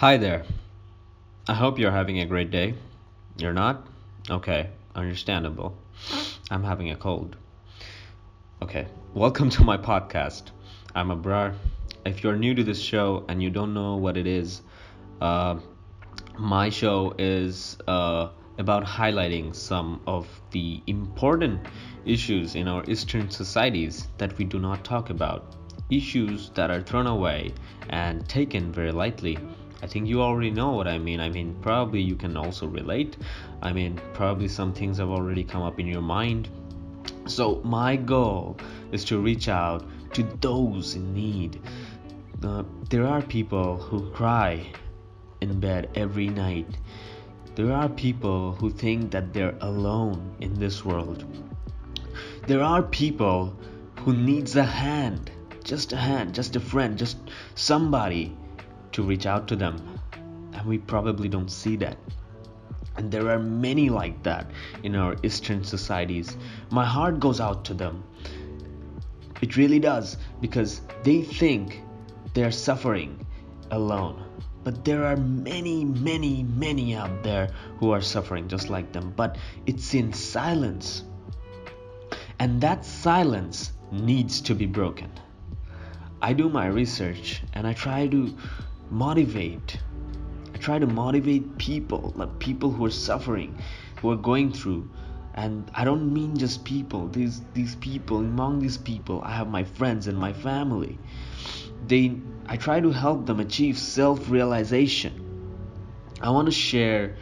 Hi there. I hope you're having a great day. You're not? Okay, understandable. I'm having a cold. Okay, welcome to my podcast. I'm Abrar. If you're new to this show and you don't know what it is, uh, my show is uh, about highlighting some of the important issues in our Eastern societies that we do not talk about. Issues that are thrown away and taken very lightly. I think you already know what I mean. I mean, probably you can also relate. I mean, probably some things have already come up in your mind. So, my goal is to reach out to those in need. Uh, there are people who cry in bed every night. There are people who think that they're alone in this world. There are people who needs a hand, just a hand, just a friend, just somebody to reach out to them. And we probably don't see that. And there are many like that in our Eastern societies. My heart goes out to them. It really does because they think they're suffering alone. But there are many, many, many out there who are suffering just like them. But it's in silence. And that silence needs to be broken. I do my research and I try to motivate. I try to motivate people, like people who are suffering, who are going through. And I don't mean just people. These these people, among these people, I have my friends and my family. They I try to help them achieve self-realization. I want to share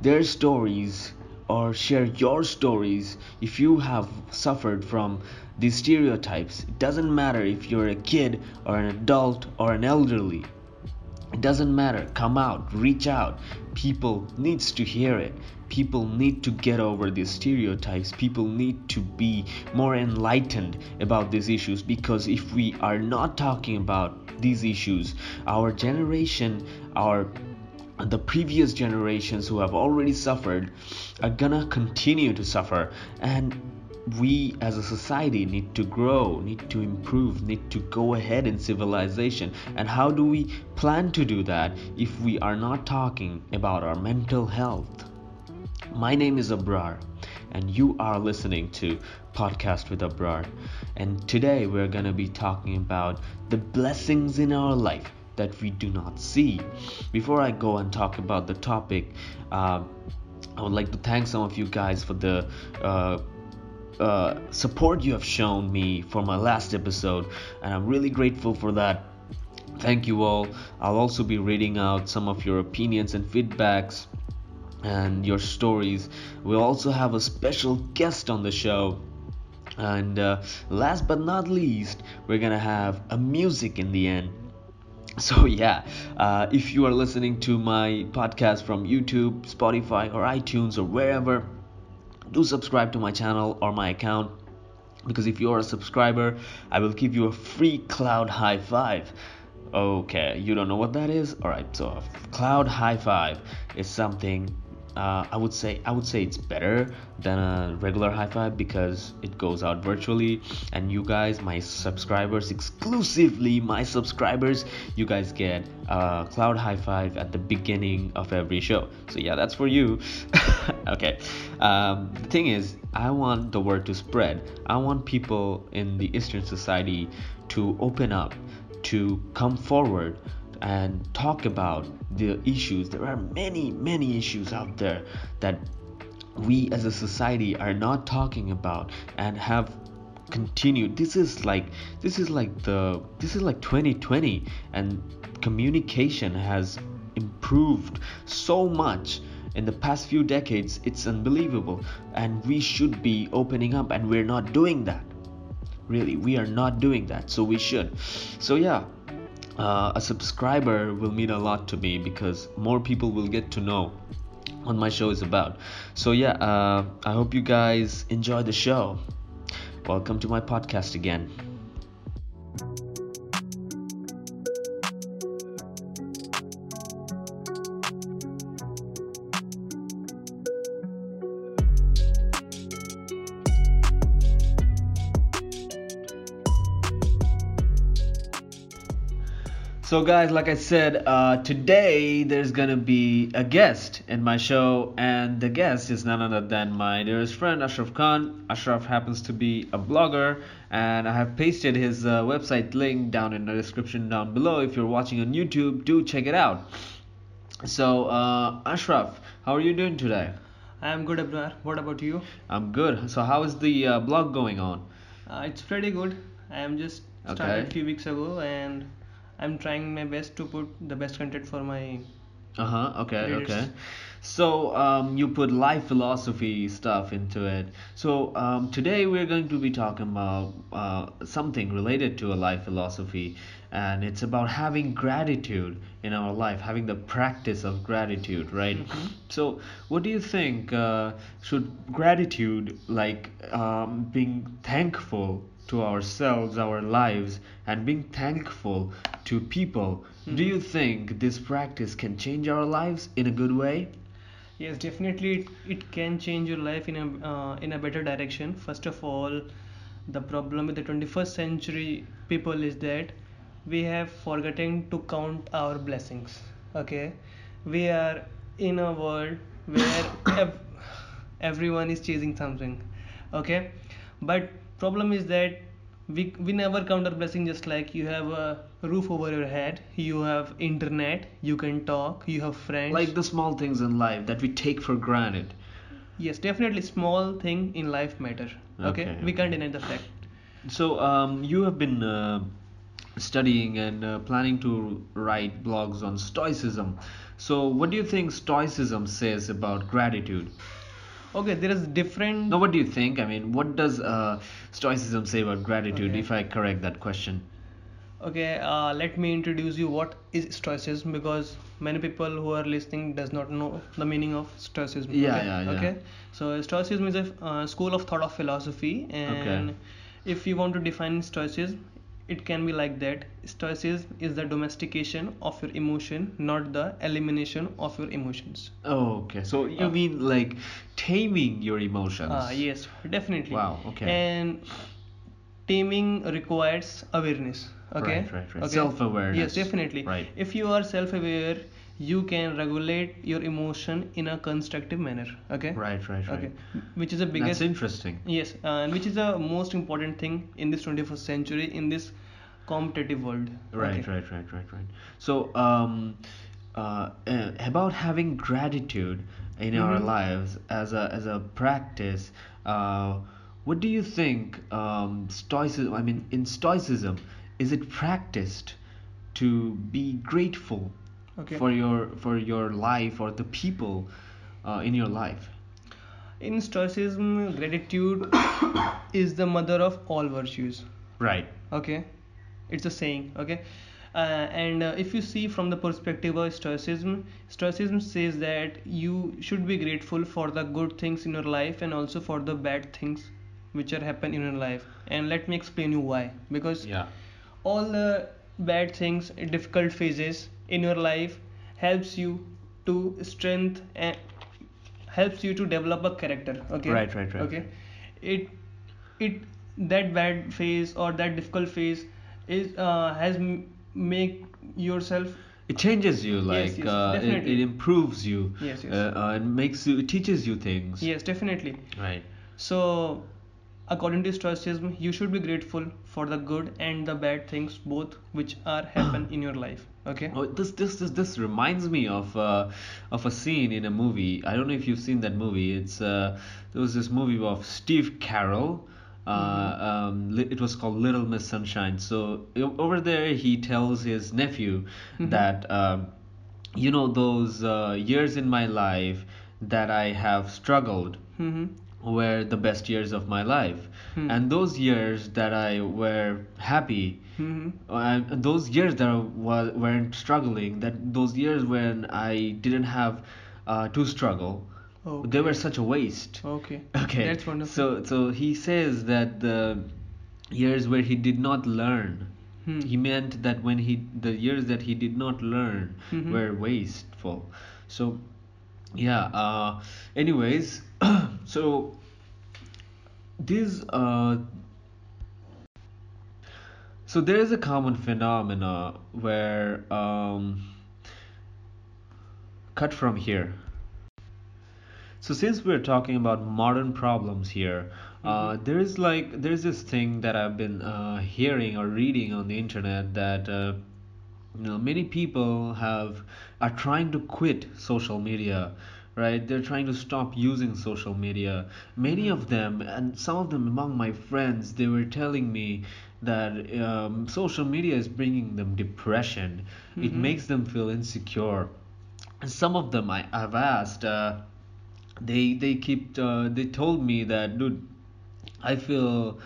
their stories or share your stories if you have suffered from these stereotypes. It doesn't matter if you're a kid or an adult or an elderly. It doesn't matter. Come out, reach out. People needs to hear it. People need to get over these stereotypes. People need to be more enlightened about these issues because if we are not talking about these issues, our generation, our the previous generations who have already suffered are gonna continue to suffer and we as a society need to grow, need to improve, need to go ahead in civilization. And how do we plan to do that if we are not talking about our mental health? My name is Abrar, and you are listening to Podcast with Abrar. And today we're going to be talking about the blessings in our life that we do not see. Before I go and talk about the topic, uh, I would like to thank some of you guys for the uh, uh, support you have shown me for my last episode, and I'm really grateful for that. Thank you all. I'll also be reading out some of your opinions and feedbacks and your stories. We'll also have a special guest on the show. And uh, last but not least, we're gonna have a music in the end. So, yeah, uh, if you are listening to my podcast from YouTube, Spotify, or iTunes, or wherever, do subscribe to my channel or my account because if you're a subscriber i will give you a free cloud high five. Okay you don't know what that is? All right so cloud high five is something uh, I would say I would say it's better than a regular high five because it goes out virtually. And you guys my subscribers exclusively my subscribers you guys get a cloud high five at the beginning of every show. So yeah that's for you. Okay. Um, the thing is I want the word to spread. I want people in the Eastern society to open up to come forward and talk about the issues. There are many, many issues out there that we as a society are not talking about and have continued. This is like this is like the this is like 2020 and communication has improved so much in the past few decades. It's unbelievable. And we should be opening up and we're not doing that. Really we are not doing that. So we should. So yeah uh, a subscriber will mean a lot to me because more people will get to know what my show is about. So, yeah, uh, I hope you guys enjoy the show. Welcome to my podcast again. So, guys, like I said, uh, today there's gonna be a guest in my show, and the guest is none other than my dearest friend Ashraf Khan. Ashraf happens to be a blogger, and I have pasted his uh, website link down in the description down below. If you're watching on YouTube, do check it out. So, uh, Ashraf, how are you doing today? I am good, Abrar. What about you? I'm good. So, how is the uh, blog going on? Uh, it's pretty good. I am just started Okay. a few weeks ago, and I'm trying my best to put the best content for my. Uh huh. Okay. Readers. Okay. So um, you put life philosophy stuff into it. So um, today we're going to be talking about uh, something related to a life philosophy, and it's about having gratitude in our life, having the practice of gratitude, right? Mhm. So what do you think? Uh, should gratitude, like um, being thankful to ourselves, our lives, and being thankful to people, do Mhm. you think this practice can change our lives in a good way? Yes, definitely, it, it can change your life in a uh, in a better direction. First of all, the problem with the 21st century people is that we have forgotten to count our blessings. Okay, we are in a world where ev- everyone is chasing something. Okay, but problem is that we we never count our blessing just like you have a roof over your head you have internet you can talk you have friends Like the small things in life that we take for granted. Yes, definitely small thing in life matter. Okay, Okay, we can't deny the fact. So um, you have been uh, studying and uh, planning to write blogs on Stoicism. So what do you think Stoicism says about gratitude? Okay, there is different. No, what do you think? I mean, what does uh, Stoicism say about gratitude? Okay. If I correct that question. Okay, uh, let me introduce you what is Stoicism because many people who are listening does not know the meaning of Stoicism. Yeah, okay? yeah, yeah. Okay, so Stoicism is a uh, school of thought of philosophy, and if you want to define Stoicism, it can be like that. Stoicism is the domestication of your emotion, not the elimination of your emotions. Oh, okay. So you Uh, mean like taming your emotions? Ah, yes, definitely. Wow, okay. And taming requires awareness. Okay. Right, right, right. Okay. Self-awareness. Yes, definitely. Right. If you are self-aware, you can regulate your emotion in a constructive manner. Okay. Right, right, right. Okay. Which is the biggest. That's interesting. Yes, uh, and which is the most important thing in this 21st century in this competitive world. Right, Okay. right, right, right, right. So, um, uh, uh, about having gratitude in our Mhm. lives as a as a practice, uh, what do you think? Um, stoicism. I mean, in stoicism, is it practiced to be grateful Okay. for your for your life or the people uh, in your life? In Stoicism, gratitude is the mother of all virtues. Right. okay it's a saying okay uh, and uh, if you see from the perspective of stoicism stoicism says that you should be grateful for the good things in your life and also for the bad things which are happen in your life and let me explain you why because Yeah. all the bad things difficult phases in your life helps you to strength and helps you to develop a character okay Right, right, right. okay it it that bad phase or that difficult phase is uh, has m- make yourself It changes you, like yes, uh, it, it improves you. Yes, yes. Uh, uh, and makes you, it teaches you things. yes definitely Right. so according to stoicism you should be grateful for the good and the bad things both which are happen in your life okay Oh, this this this this reminds me of uh, of a scene in a movie. I don't know if you've seen that movie. It's uh, there was this movie of Steve Carell. Uh, Mm-hmm. um, it was called Little Miss Sunshine. So over there, he tells his nephew Mhm. that um, you know those uh, years in my life that I have struggled mm-hmm. Were the best years of my life, Hmm. and those years that I were happy Mm-hmm. and those years that I wa- weren't struggling, that those years when I didn't have uh, to struggle, Okay. they were such a waste. okay Okay. that's wonderful So so he says that the years where he did not learn, Hmm. he meant that when he the years that he did not learn Mhm. were wasteful. So yeah. Uh, anyways, so these uh So there is a common phenomena where um, cut from here. So since we're talking about modern problems here, uh, there is like there is this thing that I've been uh, hearing or reading on the internet that uh, you know many people have are trying to quit social media right? They're trying to stop using social media. Many of them and some of them among my friends they were telling me that um, social media is bringing them depression. It Mhm. makes them feel insecure. And some of them I, i've asked uh, they they keep uh, they told me that dude i feel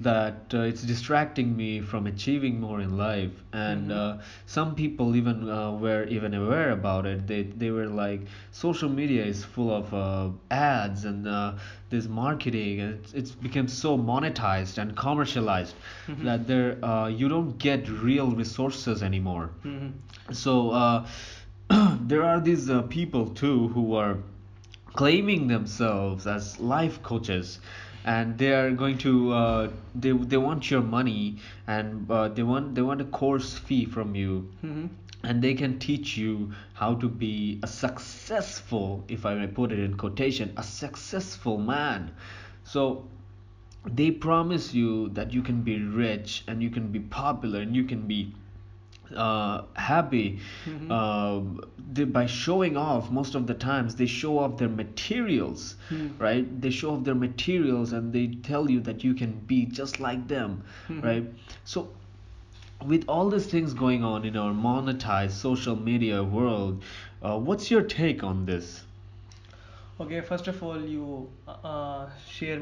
that uh, it's distracting me from achieving more in life and Mhm. uh, some people even uh, were even aware about it they they were like social media is full of uh, ads and uh, this marketing and it's, it's become so monetized and commercialized Mhm. that there uh, you don't get real resources anymore Mhm. so uh, there are these uh, people too who are claiming themselves as life coaches and they are going to uh, they, they want your money and uh, they want they want a course fee from you Mhm. and they can teach you how to be a successful if i may put it in quotation a successful man so they promise you that you can be rich and you can be popular and you can be uh, happy Mhm. um, they, by showing off most of the times they show off their materials Hmm. right they show off their materials and they tell you that you can be just like them Mhm. right so with all these things going on in our monetized social media world uh, what's your take on this Okay, first of all, you uh, share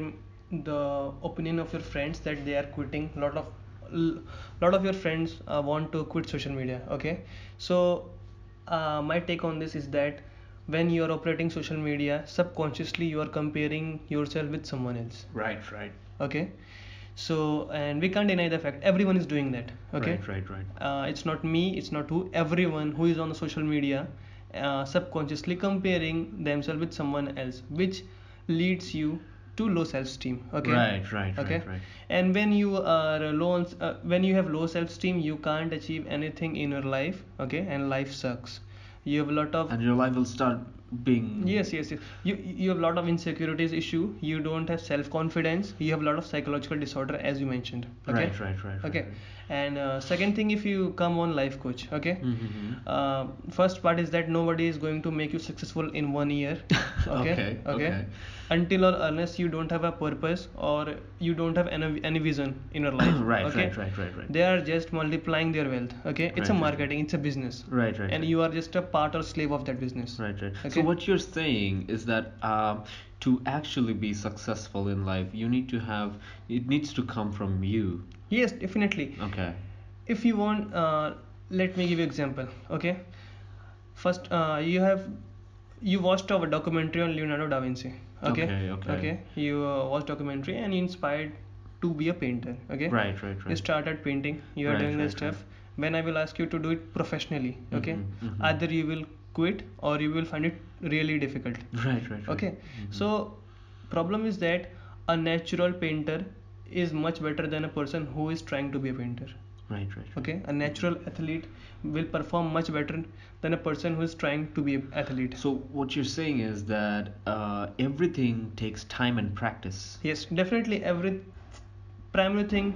the opinion of your friends that they are quitting. A lot of lot of your friends uh, want to quit social media. Okay, so uh, my take on this is that when you are operating social media, subconsciously you are comparing yourself with someone else. right right Okay, so and we can't deny the fact everyone is doing that. Okay, right right right uh, it's not me it's not who everyone who is on the social media uh, subconsciously comparing themselves with someone else which leads you to low self-esteem okay? Right, right, okay? right, right. and when you are low on, uh, when you have low self-esteem you can't achieve anything in your life okay? And life sucks. You have a lot of and your life will start being yes yes yes. You you have a lot of insecurities issue. You don't have self confidence you have a lot of psychological disorder as you mentioned. Okay? Right, right, right, right, okay. Right. and uh, second thing if you come on life coach okay? Mhm. uh, first part is that nobody is going to make you successful in one year. Okay Okay, okay. until or unless you don't have a purpose or you don't have any, any vision in your life. Right, okay? right, right, right, right. they are just multiplying their wealth. Okay? It's Right, a marketing it's a business. Right, right, and you are just a part or slave of that business. Right, right. So Okay. What you're saying is that um, to actually be successful in life, you need to have it needs to come from you. yes definitely Okay. if you want uh, let me give you example okay first uh, you have you watched our documentary on leonardo da vinci okay Okay, okay. you uh, watched documentary and you inspired to be a painter okay Right, right, right. you started painting you are Right, doing this right, right. stuff when i will ask you to do it professionally okay Mhm, mhm. either you will quit or you will find it really difficult Right, right, right. okay Mhm. so problem is that a natural painter is much better than a person who is trying to be a painter Right, right. right. okay a natural athlete will perform much better than a person who is trying to be an athlete So what you're saying is that uh, everything takes time and practice. yes definitely every primary thing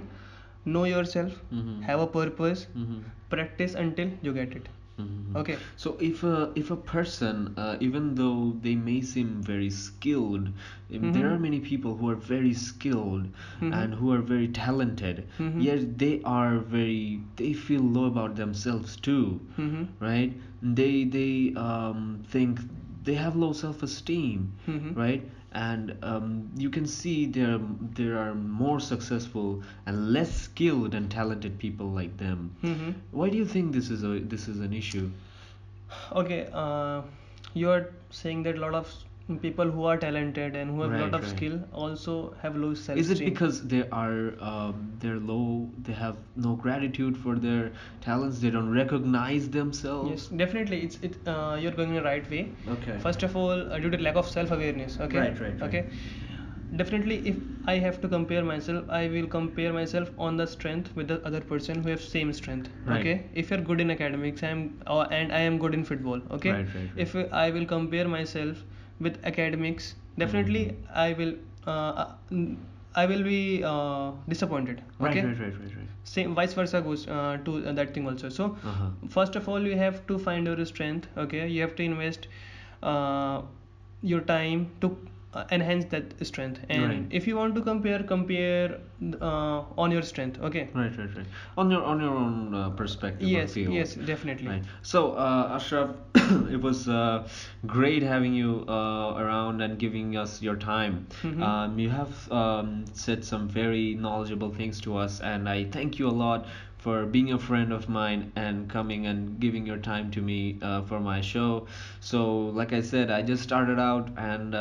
know yourself Mhm. have a purpose Mhm. practice until you get it Mhm. okay So if a if a person, uh, even though they may seem very skilled, um, there are many people who are very skilled Mhm. and who are very talented. Mhm. Yet they are very they feel low about themselves too, mm-hmm. right? They they um, think they have low self esteem, Mhm. right? And um, you can see there there are more successful and less skilled and talented people like them. Mm-hmm. Why do you think this is a this is an issue? okay uh, you are saying that a lot of people who are talented and who have a Right, lot of right. skill also have low self Is it because they are um, they're low? They have no gratitude for their talents. They don't recognize themselves. yes definitely it's it uh, you're going in the right way Okay. first of all uh, due to lack of self awareness okay Right, right, right. okay definitely if i have to compare myself i will compare myself on the strength with the other person who have same strength Right. okay if you're good in academics i'm uh, and i am good in football okay Right, right, right. if i will compare myself with academics definitely Mm-hmm. i will uh, uh, i will be uh, disappointed Right, okay right, right, right, right. same vice versa goes uh, to uh, that thing also so Uh-huh. first of all you have to find your strength okay you have to invest uh, your time to uh, enhance that strength and Right. if you want to compare compare uh, on your strength okay Right, right, right. On your on your own uh, perspective. yes yes definitely Right. So, uh, Ashraf, it was uh, great having you uh, around and giving us your time. Mhm. Um, you have um, said some very knowledgeable things to us, and I thank you a lot for being a friend of mine and coming and giving your time to me uh, for my show. So, like I said, I just started out and.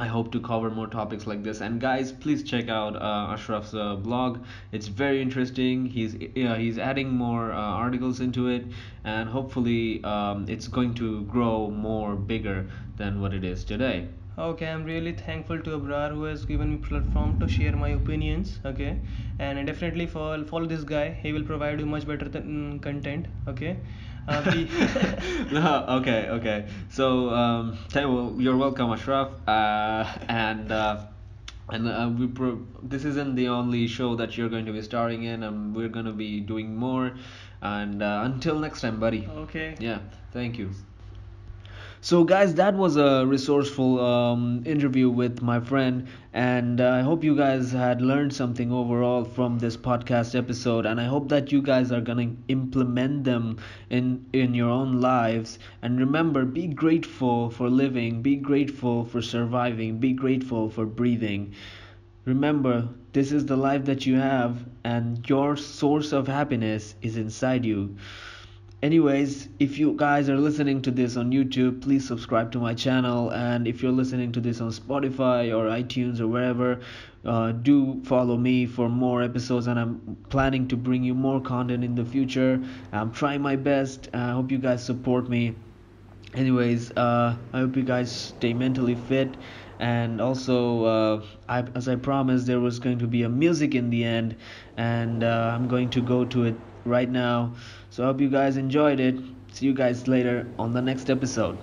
I hope to cover more topics like this. And guys, please check out uh, Ashraf's uh, blog. It's very interesting. He's yeah, he's adding more uh, articles into it, and hopefully um, it's going to grow more bigger than what it is today. okay i'm really thankful to abrar who has given me platform to share my opinions okay and definitely follow, follow this guy he will provide you much better than, mm, content okay no, okay, okay. So, um, you're welcome, Ashraf. Uh, and uh, and uh, we pro- this isn't the only show that you're going to be starring in. Um, we're going to be doing more. And uh, until next time, buddy. okay Yeah, thank you. So, guys, that was a resourceful um, interview with my friend, and I hope you guys had learned something overall from this podcast episode, and I hope that you guys are gonna implement them in in your own lives. And remember, be grateful for living, be grateful for surviving, be grateful for breathing. Remember, this is the life that you have, and your source of happiness is inside you. Anyways, if you guys are listening to this on YouTube, please subscribe to my channel. And if you're listening to this on Spotify or iTunes or wherever, uh, do follow me for more episodes. And I'm planning to bring you more content in the future. I'm trying my best. I hope you guys support me. Anyways, uh, I hope you guys stay mentally fit. And also, uh, I, as I promised, there was going to be a music in the end, and uh, I'm going to go to it right now. So I hope you guys enjoyed it. See you guys later on the next episode.